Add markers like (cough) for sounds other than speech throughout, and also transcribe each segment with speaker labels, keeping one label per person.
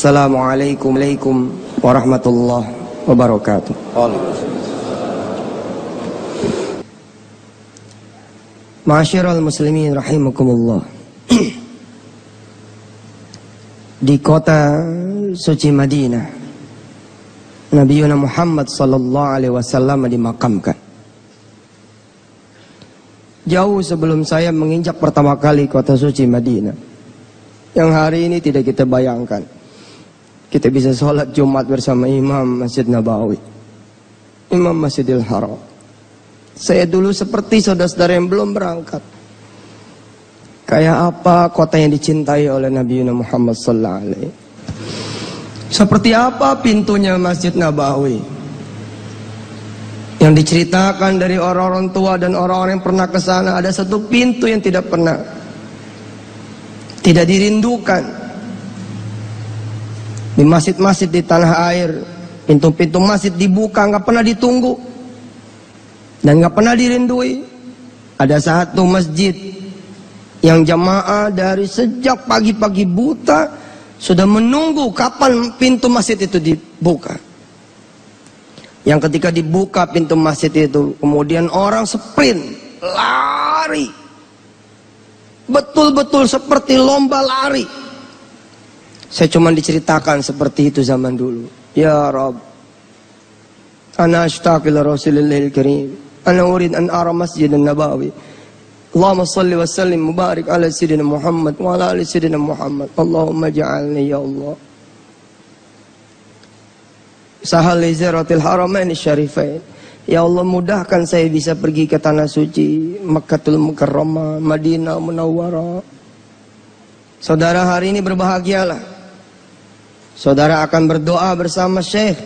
Speaker 1: Assalamualaikum warahmatullahi wabarakatuh. Masyiral muslimin rahimakumullah. (clears throat) Di kota suci Madinah Nabi Yuna Muhammad sallallahu alaihi wasallam dimakamkan. Jauh sebelum saya menginjak pertama kali kota suci Madinah. Yang hari ini tidak kita bayangkan. Kita bisa sholat Jumat bersama Imam Masjid Nabawi. Imam Masjidil Haram. Saya dulu seperti saudara-saudara yang belum berangkat. Kayak apa kota yang dicintai oleh Nabi Muhammad sallallahu alaihi Seperti apa pintunya Masjid Nabawi? Yang diceritakan dari orang-orang tua dan orang-orang yang pernah ke sana ada satu pintu yang tidak pernah tidak dirindukan. Di masjid-masjid di tanah air, pintu-pintu masjid dibuka nggak pernah ditunggu dan nggak pernah dirindui. Ada satu masjid yang jamaah dari sejak pagi-pagi buta sudah menunggu kapan pintu masjid itu dibuka. Yang ketika dibuka pintu masjid itu, kemudian orang sprint, lari. Betul-betul seperti lomba lari. Saya cuma diceritakan seperti itu zaman dulu. Ya Rob, Ana ashtaqil Rasulillahil Karim. Ana urid an ara masjid nabawi. Allahumma salli wa sallim mubarak ala Sayyidina Muhammad wa ala ali Sayyidina Muhammad. Allahumma ja'alni ya Allah. Sahal ziyaratil haramain syarifain. Ya Allah mudahkan saya bisa pergi ke tanah suci Mekkatul Mukarramah, Madinah Munawwarah. Saudara hari ini berbahagialah. Saudara akan berdoa bersama Syekh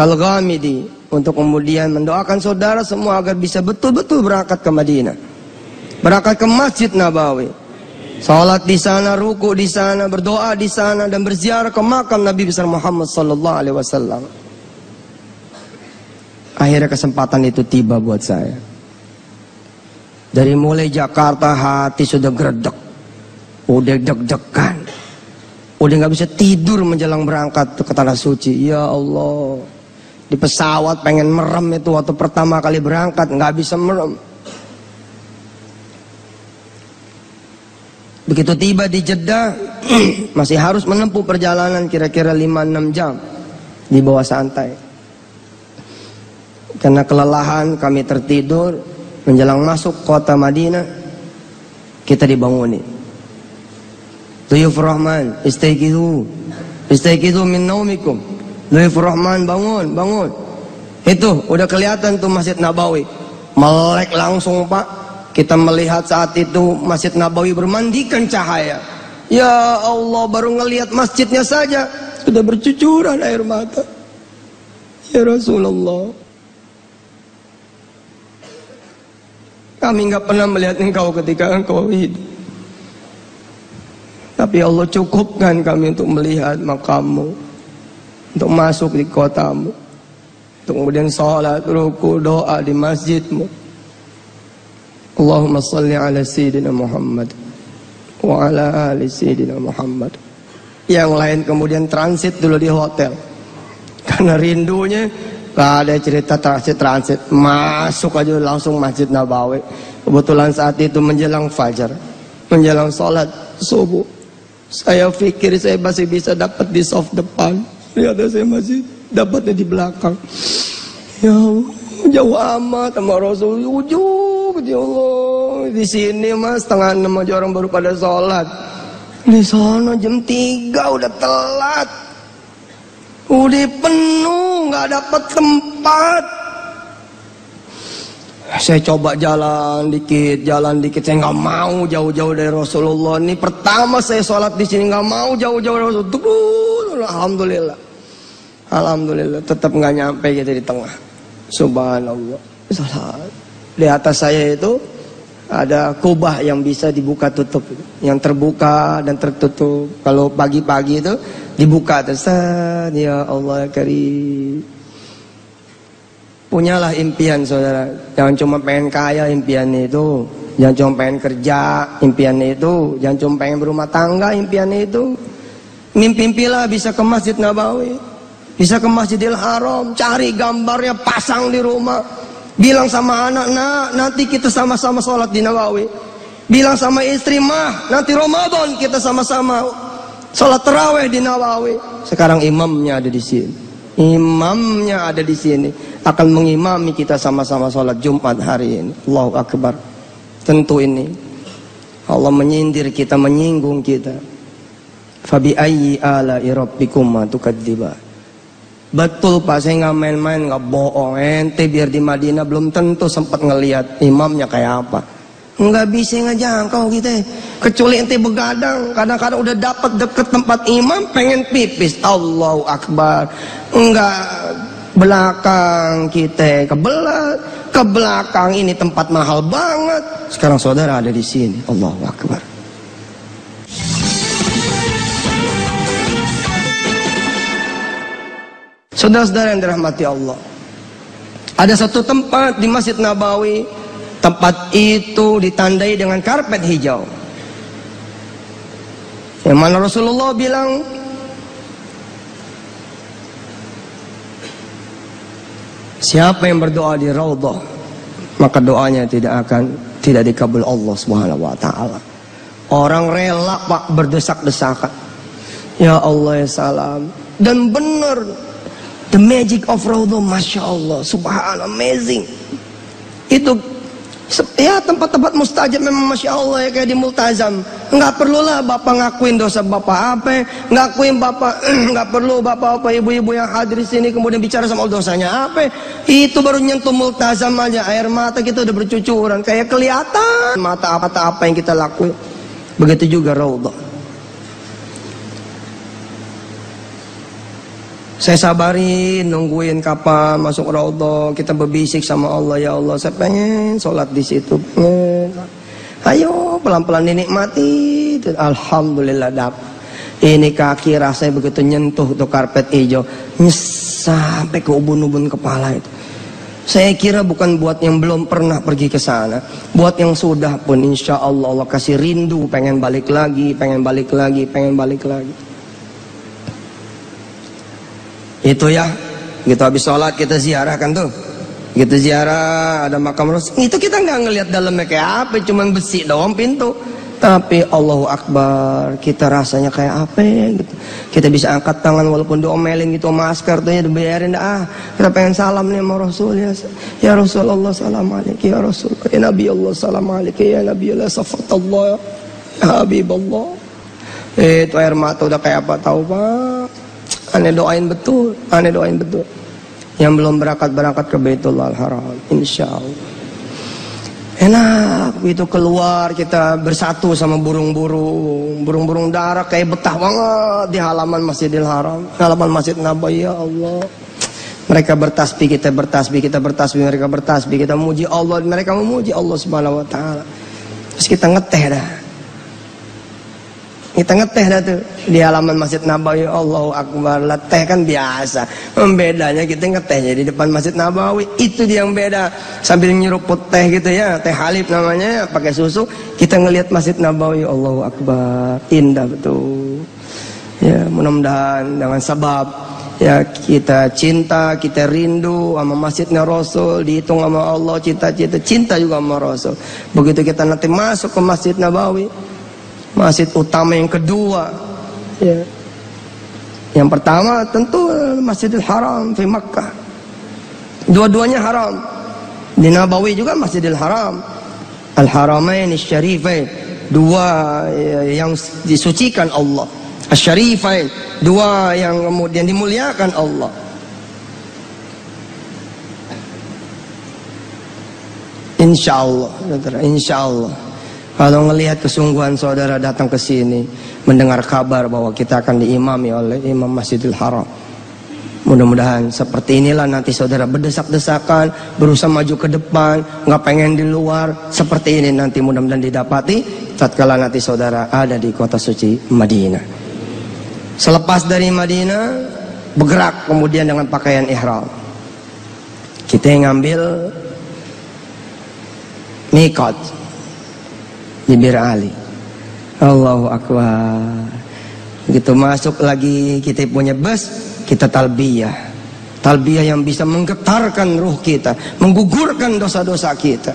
Speaker 1: Al-Ghamidi untuk kemudian mendoakan saudara semua agar bisa betul-betul berangkat ke Madinah. Berangkat ke Masjid Nabawi. Salat di sana, ruku di sana, berdoa di sana dan berziarah ke makam Nabi besar Muhammad sallallahu alaihi wasallam. Akhirnya kesempatan itu tiba buat saya. Dari mulai Jakarta hati sudah geredek. Udah deg-degan. Udah nggak bisa tidur menjelang berangkat ke tanah suci. Ya Allah. Di pesawat pengen merem itu waktu pertama kali berangkat nggak bisa merem. Begitu tiba di Jeddah (clears throat) masih harus menempuh perjalanan kira-kira 5-6 jam di bawah santai. Karena kelelahan kami tertidur menjelang masuk kota Madinah kita dibanguni. Tuyuf Rahman, istaiqidu. Istaiqidu min naumikum. Tuyuf Rahman bangun, bangun. Itu udah kelihatan tuh Masjid Nabawi. Melek langsung Pak kita melihat saat itu Masjid Nabawi bermandikan cahaya. Ya Allah baru ngelihat masjidnya saja sudah bercucuran air mata. Ya Rasulullah. Kami nggak pernah melihat engkau ketika engkau hidup. Tapi Allah cukupkan kami untuk melihat makamu. Untuk masuk di kotamu. Untuk kemudian sholat, ruku, doa di masjidmu. Allahumma salli ala Sayyidina Muhammad wa ala ali Sayyidina Muhammad. Yang lain kemudian transit dulu di hotel. (laughs) Karena rindunya gak ada cerita transit-transit. Masuk aja langsung Masjid Nabawi. Kebetulan saat itu menjelang fajar. Menjelang sholat subuh. Saya pikir saya masih bisa dapat di soft depan. Ternyata saya masih dapatnya di belakang. Ya jauh amat sama Rasul. Ujung ya Allah di sini mas setengah enam aja orang baru pada sholat di sana jam tiga udah telat udah penuh nggak dapat tempat saya coba jalan dikit jalan dikit. Saya nggak mau jauh-jauh dari Rasulullah. Ini pertama saya sholat di sini nggak mau jauh-jauh dari Rasulullah. Alhamdulillah. Alhamdulillah. Tetap nggak nyampe gitu di tengah. Subhanallah. Sholat. Di atas saya itu ada kubah yang bisa dibuka tutup. Yang terbuka dan tertutup. Kalau pagi-pagi itu dibuka terus ya Allah karim punyalah impian saudara jangan cuma pengen kaya impian itu jangan cuma pengen kerja impian itu jangan cuma pengen berumah tangga impian itu Mimpi-mimpilah bisa ke Masjid Nabawi. Bisa ke Masjidil Haram, cari gambarnya, pasang di rumah. Bilang sama anak, nak, nanti kita sama-sama sholat di Nabawi. Bilang sama istri, mah, nanti Ramadan kita sama-sama sholat terawih di Nabawi. Sekarang imamnya ada di sini. Imamnya ada di sini. Akan mengimami kita sama-sama sholat Jumat hari ini. Allahu Akbar. Tentu ini. Allah menyindir kita, menyinggung kita. Fabi ayyi ala rabbikuma tukadziba. Betul Pak, saya nggak main-main, nggak bohong. Ente biar di Madinah belum tentu sempat ngelihat imamnya kayak apa. Nggak bisa ngejangkau kita. Kecuali ente begadang, kadang-kadang udah dapat deket tempat imam, pengen pipis. Allahu Akbar. Enggak belakang kita kebelat, ke belakang ini tempat mahal banget. Sekarang saudara ada di sini. Allahu Akbar. Saudara-saudara yang dirahmati Allah. Ada satu tempat di Masjid Nabawi, tempat itu ditandai dengan karpet hijau. Yang mana Rasulullah bilang, Siapa yang berdoa di Raudhah, maka doanya tidak akan tidak dikabul Allah Subhanahu wa taala. Orang rela Pak berdesak-desakan. Ya Allah ya salam. Dan benar The magic of Raudhah, Masya Allah, Subhanallah, amazing. Itu ya tempat-tempat mustajab memang Masya Allah ya kayak di Multazam. Enggak perlulah Bapak ngakuin dosa Bapak apa, ngakuin Bapak, (clears throat) enggak perlu Bapak apa ibu-ibu yang hadir di sini kemudian bicara sama dosanya apa. Itu baru nyentuh Multazam aja, air mata kita udah bercucuran, kayak kelihatan mata apa-apa apa yang kita lakuin. Begitu juga Raudhah. Saya sabarin, nungguin kapan masuk raudhah, kita berbisik sama Allah, ya Allah, saya pengen sholat di situ. Ayo pelan-pelan dinikmati. Alhamdulillah dap. Ini kaki rasanya begitu nyentuh tuh karpet hijau, nyes sampai ke ubun-ubun kepala itu. Saya kira bukan buat yang belum pernah pergi ke sana. Buat yang sudah pun insya Allah Allah kasih rindu pengen balik lagi, pengen balik lagi, pengen balik lagi. Itu ya, gitu habis sholat kita ziarah kan tuh. Gitu ziarah ada makam Rasul. Itu kita nggak ngelihat dalamnya kayak apa, cuman besi doang pintu. Tapi Allahu Akbar, kita rasanya kayak apa ya gitu. Kita bisa angkat tangan walaupun diomelin gitu masker tuh ya dibayarin ah. Kita pengen salam nih sama Rasul ya. Ya Rasulullah salam alaikum ya Rasul. Ya Nabi Allah salam alaikum ya Nabi Allah safat Allah ya Habib Allah. Eh, itu air mata udah kayak apa tahu Pak? Aneh doain betul, aneh doain betul. Yang belum berangkat-berangkat ke Baitullah Al-Haram, insya Allah. Enak, itu keluar kita bersatu sama burung-burung. Burung-burung darah kayak betah banget di halaman Masjidil Haram. Halaman Masjid Nabawi, ya Allah. Mereka bertasbih, kita bertasbih, kita bertasbih, mereka bertasbih, kita memuji Allah, mereka memuji Allah Subhanahu wa taala. Terus kita ngeteh dah. Kita ngeteh dah tuh di halaman Masjid Nabawi. Allahu Akbar. Lah teh kan biasa. Bedanya kita ngetehnya di depan Masjid Nabawi. Itu dia yang beda. Sambil nyeruput teh gitu ya, teh halib namanya, pakai susu. Kita ngelihat Masjid Nabawi. Allahu Akbar. Indah betul. Ya, mudah-mudahan dengan sebab ya kita cinta, kita rindu sama masjidnya Rasul, dihitung sama Allah, cita-cita cinta juga sama Rasul. Begitu kita nanti masuk ke Masjid Nabawi, Masjid utama yang kedua. Ya. Yang pertama tentu Masjidil Haram di Makkah. Dua-duanya haram. Di Nabawi juga Masjidil Haram. Al-Haramain Syarifain. Dua ya, yang disucikan Allah. Al-Syarifain. Dua yang kemudian dimuliakan Allah. Insya Allah, insya Allah. Kalau melihat kesungguhan saudara datang ke sini, mendengar kabar bahwa kita akan diimami oleh Imam Masjidil Haram. Mudah-mudahan seperti inilah nanti saudara berdesak-desakan, berusaha maju ke depan, nggak pengen di luar. Seperti ini nanti mudah-mudahan didapati tatkala nanti saudara ada di kota suci Madinah. Selepas dari Madinah, bergerak kemudian dengan pakaian ihram. Kita yang ngambil mikot di Bir Ali. Allahu Akbar. Begitu masuk lagi kita punya bus, kita talbiyah. Talbiyah yang bisa menggetarkan ruh kita, menggugurkan dosa-dosa kita.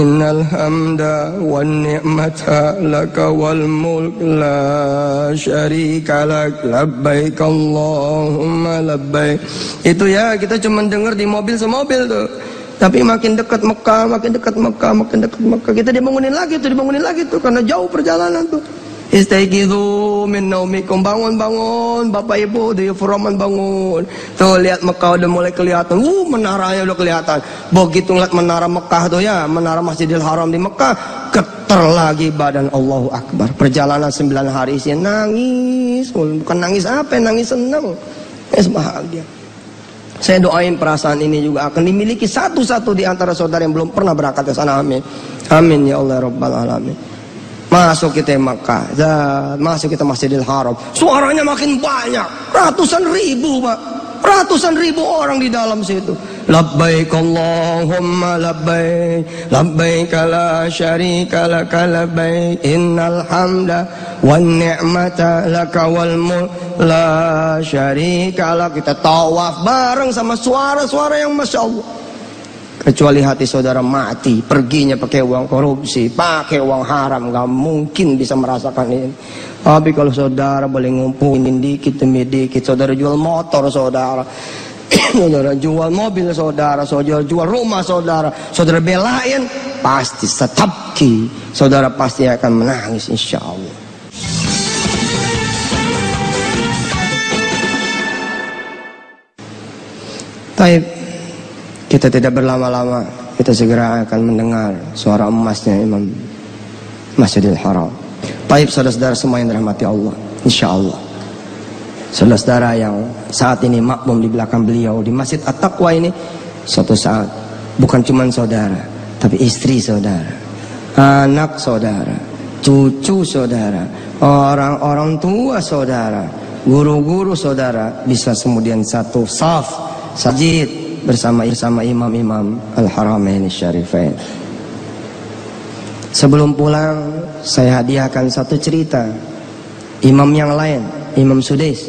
Speaker 1: إن الحمد والنعمة لك والملك لا شريك لك لبيك اللهم لبيك itu ya kita cuma dengar di mobil semobil tuh tapi makin dekat Mekah makin dekat Mekah makin dekat Mekah kita dibangunin lagi tuh dibangunin lagi tuh karena jauh perjalanan tuh Istaikidu min naumikum. Bangun-bangun Bapak Ibu di Furaman bangun. Tuh lihat Mekah udah mulai kelihatan. Uh menaranya udah kelihatan. Begitu ngeliat menara Mekah tuh ya Menara Masjidil Haram di Mekah Keter lagi badan Allahu Akbar. Perjalanan 9 hari sih nangis. Bukan nangis apa nangis senang Es bahagia. Saya doain perasaan ini juga akan dimiliki satu-satu di antara saudara yang belum pernah berangkat ke sana. Amin. Amin ya Allah Rabbal Alamin. Masuk kita Makkah, masuk kita Masjidil Haram. Suaranya makin banyak, ratusan ribu pak, ratusan ribu orang di dalam situ. Labbaik Allahumma labbaik, labbaik la syarika laka labbaik, innal hamda wan ni'mata laka wal mulk. La syarika lak. Kita tawaf bareng sama suara-suara yang Masya Allah kecuali hati saudara mati perginya pakai uang korupsi pakai uang haram nggak mungkin bisa merasakan ini. Tapi kalau saudara boleh ngumpulin dikit demi dikit saudara jual motor saudara. (coughs) Saudara jual mobil saudara saudara jual rumah saudara. Saudara belain pasti ki saudara pasti akan menangis insya Allah. Taib kita tidak berlama-lama, kita segera akan mendengar suara emasnya Imam Masjidil Haram. Taib saudara-saudara semua yang dirahmati Allah, insya Allah. Saudara-saudara yang saat ini makmum di belakang beliau di Masjid At-Taqwa ini, suatu saat bukan cuma saudara, tapi istri saudara, anak saudara, cucu saudara, orang-orang tua saudara, guru-guru saudara bisa kemudian satu saf sajid bersama bersama imam-imam Al-Haramain Syarifain. Sebelum pulang, saya hadiahkan satu cerita. Imam yang lain, Imam Sudais.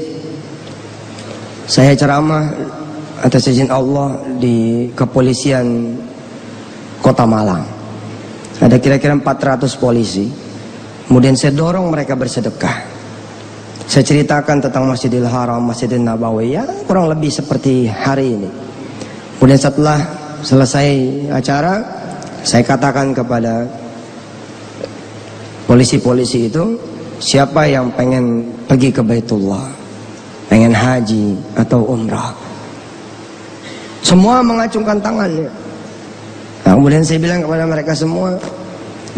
Speaker 1: Saya ceramah atas izin Allah di kepolisian Kota Malang. Ada kira-kira 400 polisi. Kemudian saya dorong mereka bersedekah. Saya ceritakan tentang Masjidil Haram, Masjidil Nabawi ya kurang lebih seperti hari ini. Kemudian setelah selesai acara, saya katakan kepada polisi-polisi itu, siapa yang pengen pergi ke Baitullah, pengen haji atau umrah. Semua mengacungkan tangannya. Nah, kemudian saya bilang kepada mereka semua,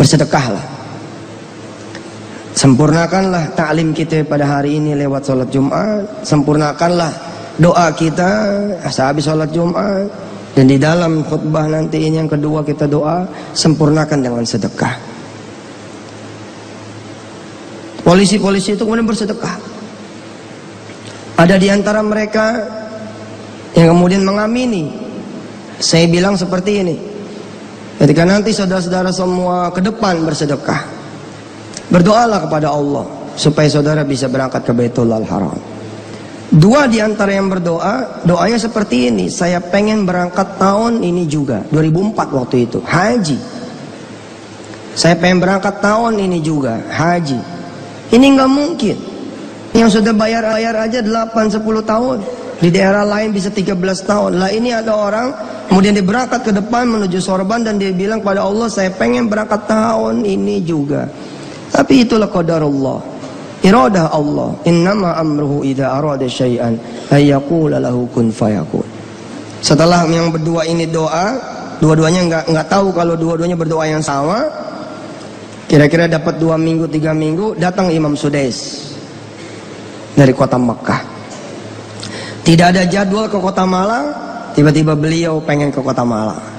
Speaker 1: bersedekahlah. Sempurnakanlah taklim kita pada hari ini lewat sholat Jumat. Sempurnakanlah doa kita sehabis sholat Jumat dan di dalam khutbah nanti ini yang kedua kita doa sempurnakan dengan sedekah. Polisi-polisi itu kemudian bersedekah. Ada di antara mereka yang kemudian mengamini. Saya bilang seperti ini. Ketika nanti saudara-saudara semua ke depan bersedekah. Berdoalah kepada Allah supaya saudara bisa berangkat ke Baitullah Haram. Dua di antara yang berdoa, doanya seperti ini. Saya pengen berangkat tahun ini juga, 2004 waktu itu, haji. Saya pengen berangkat tahun ini juga, haji. Ini nggak mungkin. Yang sudah bayar-bayar aja 8-10 tahun. Di daerah lain bisa 13 tahun. Lah ini ada orang kemudian dia berangkat ke depan menuju sorban dan dia bilang pada Allah saya pengen berangkat tahun ini juga. Tapi itulah qadarullah. Iradah Allah. Innama amruhu idza arada syai'an ayyaqula lahu kun fayakun. Setelah yang berdua ini doa, dua-duanya nggak nggak tahu kalau dua-duanya berdoa yang sama. Kira-kira dapat dua minggu, tiga minggu, datang Imam Sudais dari kota Mekah. Tidak ada jadwal ke kota Malang, tiba-tiba beliau pengen ke kota Malang.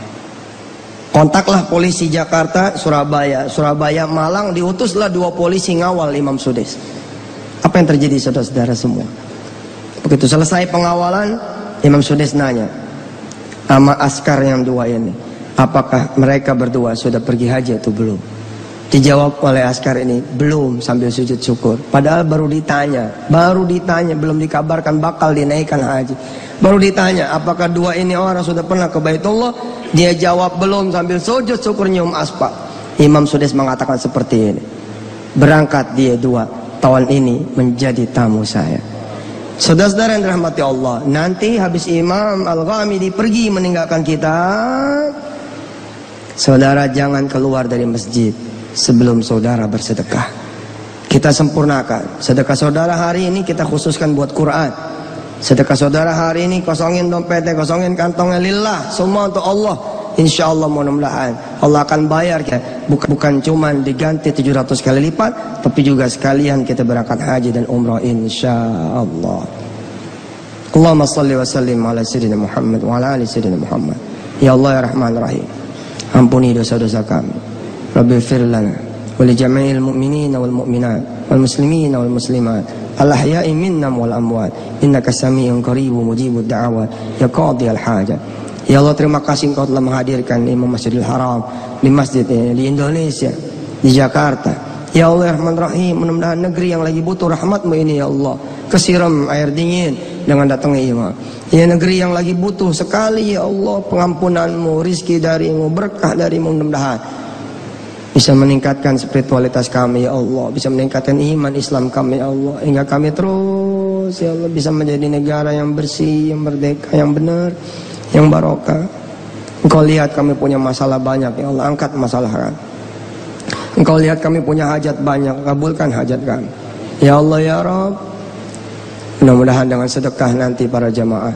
Speaker 1: Kontaklah polisi Jakarta, Surabaya, Surabaya, Malang, diutuslah dua polisi ngawal Imam Sudes. Apa yang terjadi saudara-saudara semua? Begitu selesai pengawalan, Imam Sudes nanya, sama askar yang dua ini, apakah mereka berdua sudah pergi haji atau belum? Dijawab oleh askar ini, belum sambil sujud syukur. Padahal baru ditanya, baru ditanya, belum dikabarkan bakal dinaikkan haji. Baru ditanya, apakah dua ini orang sudah pernah ke Baitullah? Dia jawab belum sambil sujud syukur nyium aspal. Imam Sudais mengatakan seperti ini. Berangkat dia dua tahun ini menjadi tamu saya. Saudara-saudara yang dirahmati Allah, nanti habis Imam Al-Ghamidi pergi meninggalkan kita, saudara jangan keluar dari masjid sebelum saudara bersedekah. Kita sempurnakan. Sedekah saudara hari ini kita khususkan buat Quran. Sedekah saudara hari ini kosongin dompetnya, kosongin kantongnya lillah, semua untuk Allah. Insya Allah mudah-mudahan Allah akan bayar ya. Bukan, bukan cuma diganti 700 kali lipat, tapi juga sekalian kita berangkat haji dan umrah insya Allah. Allahumma salli wa sallim ala sayyidina Muhammad wa ala ali sayyidina Muhammad. Ya Allah ya Rahman Rahim. Ampuni dosa-dosa kami. Rabbi firlana wa li jami'il mu'minina wal mu'minat wal muslimina wal muslimat الأحياء منا والأموات إنك سميع قريب مجيب الدعوات يا قاضي الحاجة Ya Allah terima kasih engkau telah menghadirkan Imam Masjidil Haram di masjid ini, di Indonesia, di Jakarta. Ya Allah Rahman Rahim, mudah-mudahan negeri yang lagi butuh rahmatmu ini ya Allah. Kesiram air dingin dengan datangnya imam. Ya negeri yang lagi butuh sekali ya Allah pengampunanmu, rizki darimu, berkah darimu mudah-mudahan bisa meningkatkan spiritualitas kami ya Allah. Bisa meningkatkan iman Islam kami ya Allah. Hingga kami terus ya Allah bisa menjadi negara yang bersih yang merdeka yang benar yang barokah. Engkau lihat kami punya masalah banyak ya Allah. Angkat masalah kami Engkau lihat kami punya hajat banyak. Kabulkan hajat kami ya Allah ya Rabb mudah-mudahan dengan sedekah nanti para jamaah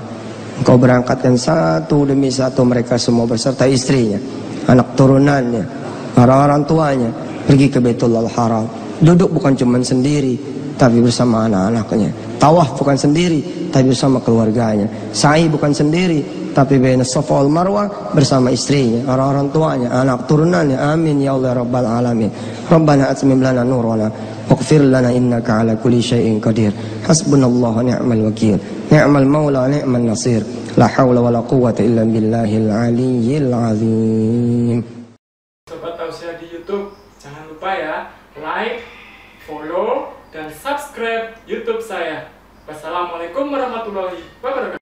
Speaker 1: Engkau berangkatkan satu demi satu mereka semua beserta istrinya anak turunannya para orang tuanya pergi ke Baitullah Haram. Duduk bukan cuma sendiri, tapi bersama anak-anaknya. Tawaf bukan sendiri, tapi bersama keluarganya. Sa'i bukan sendiri, tapi baina Safa wal Marwah bersama istrinya, orang-orang tuanya, anak turunannya. Amin ya Allah rabbal alamin. Rabbana atmim lana nurana waghfir lana innaka ala kulli syai'in qadir. Hasbunallahu wa ni'mal wakil. Ni'mal maula ni'mal nasir. La haula wala quwwata illa billahil aliyyil azim.
Speaker 2: Lupa ya, like, follow, dan subscribe YouTube saya. Wassalamualaikum warahmatullahi wabarakatuh.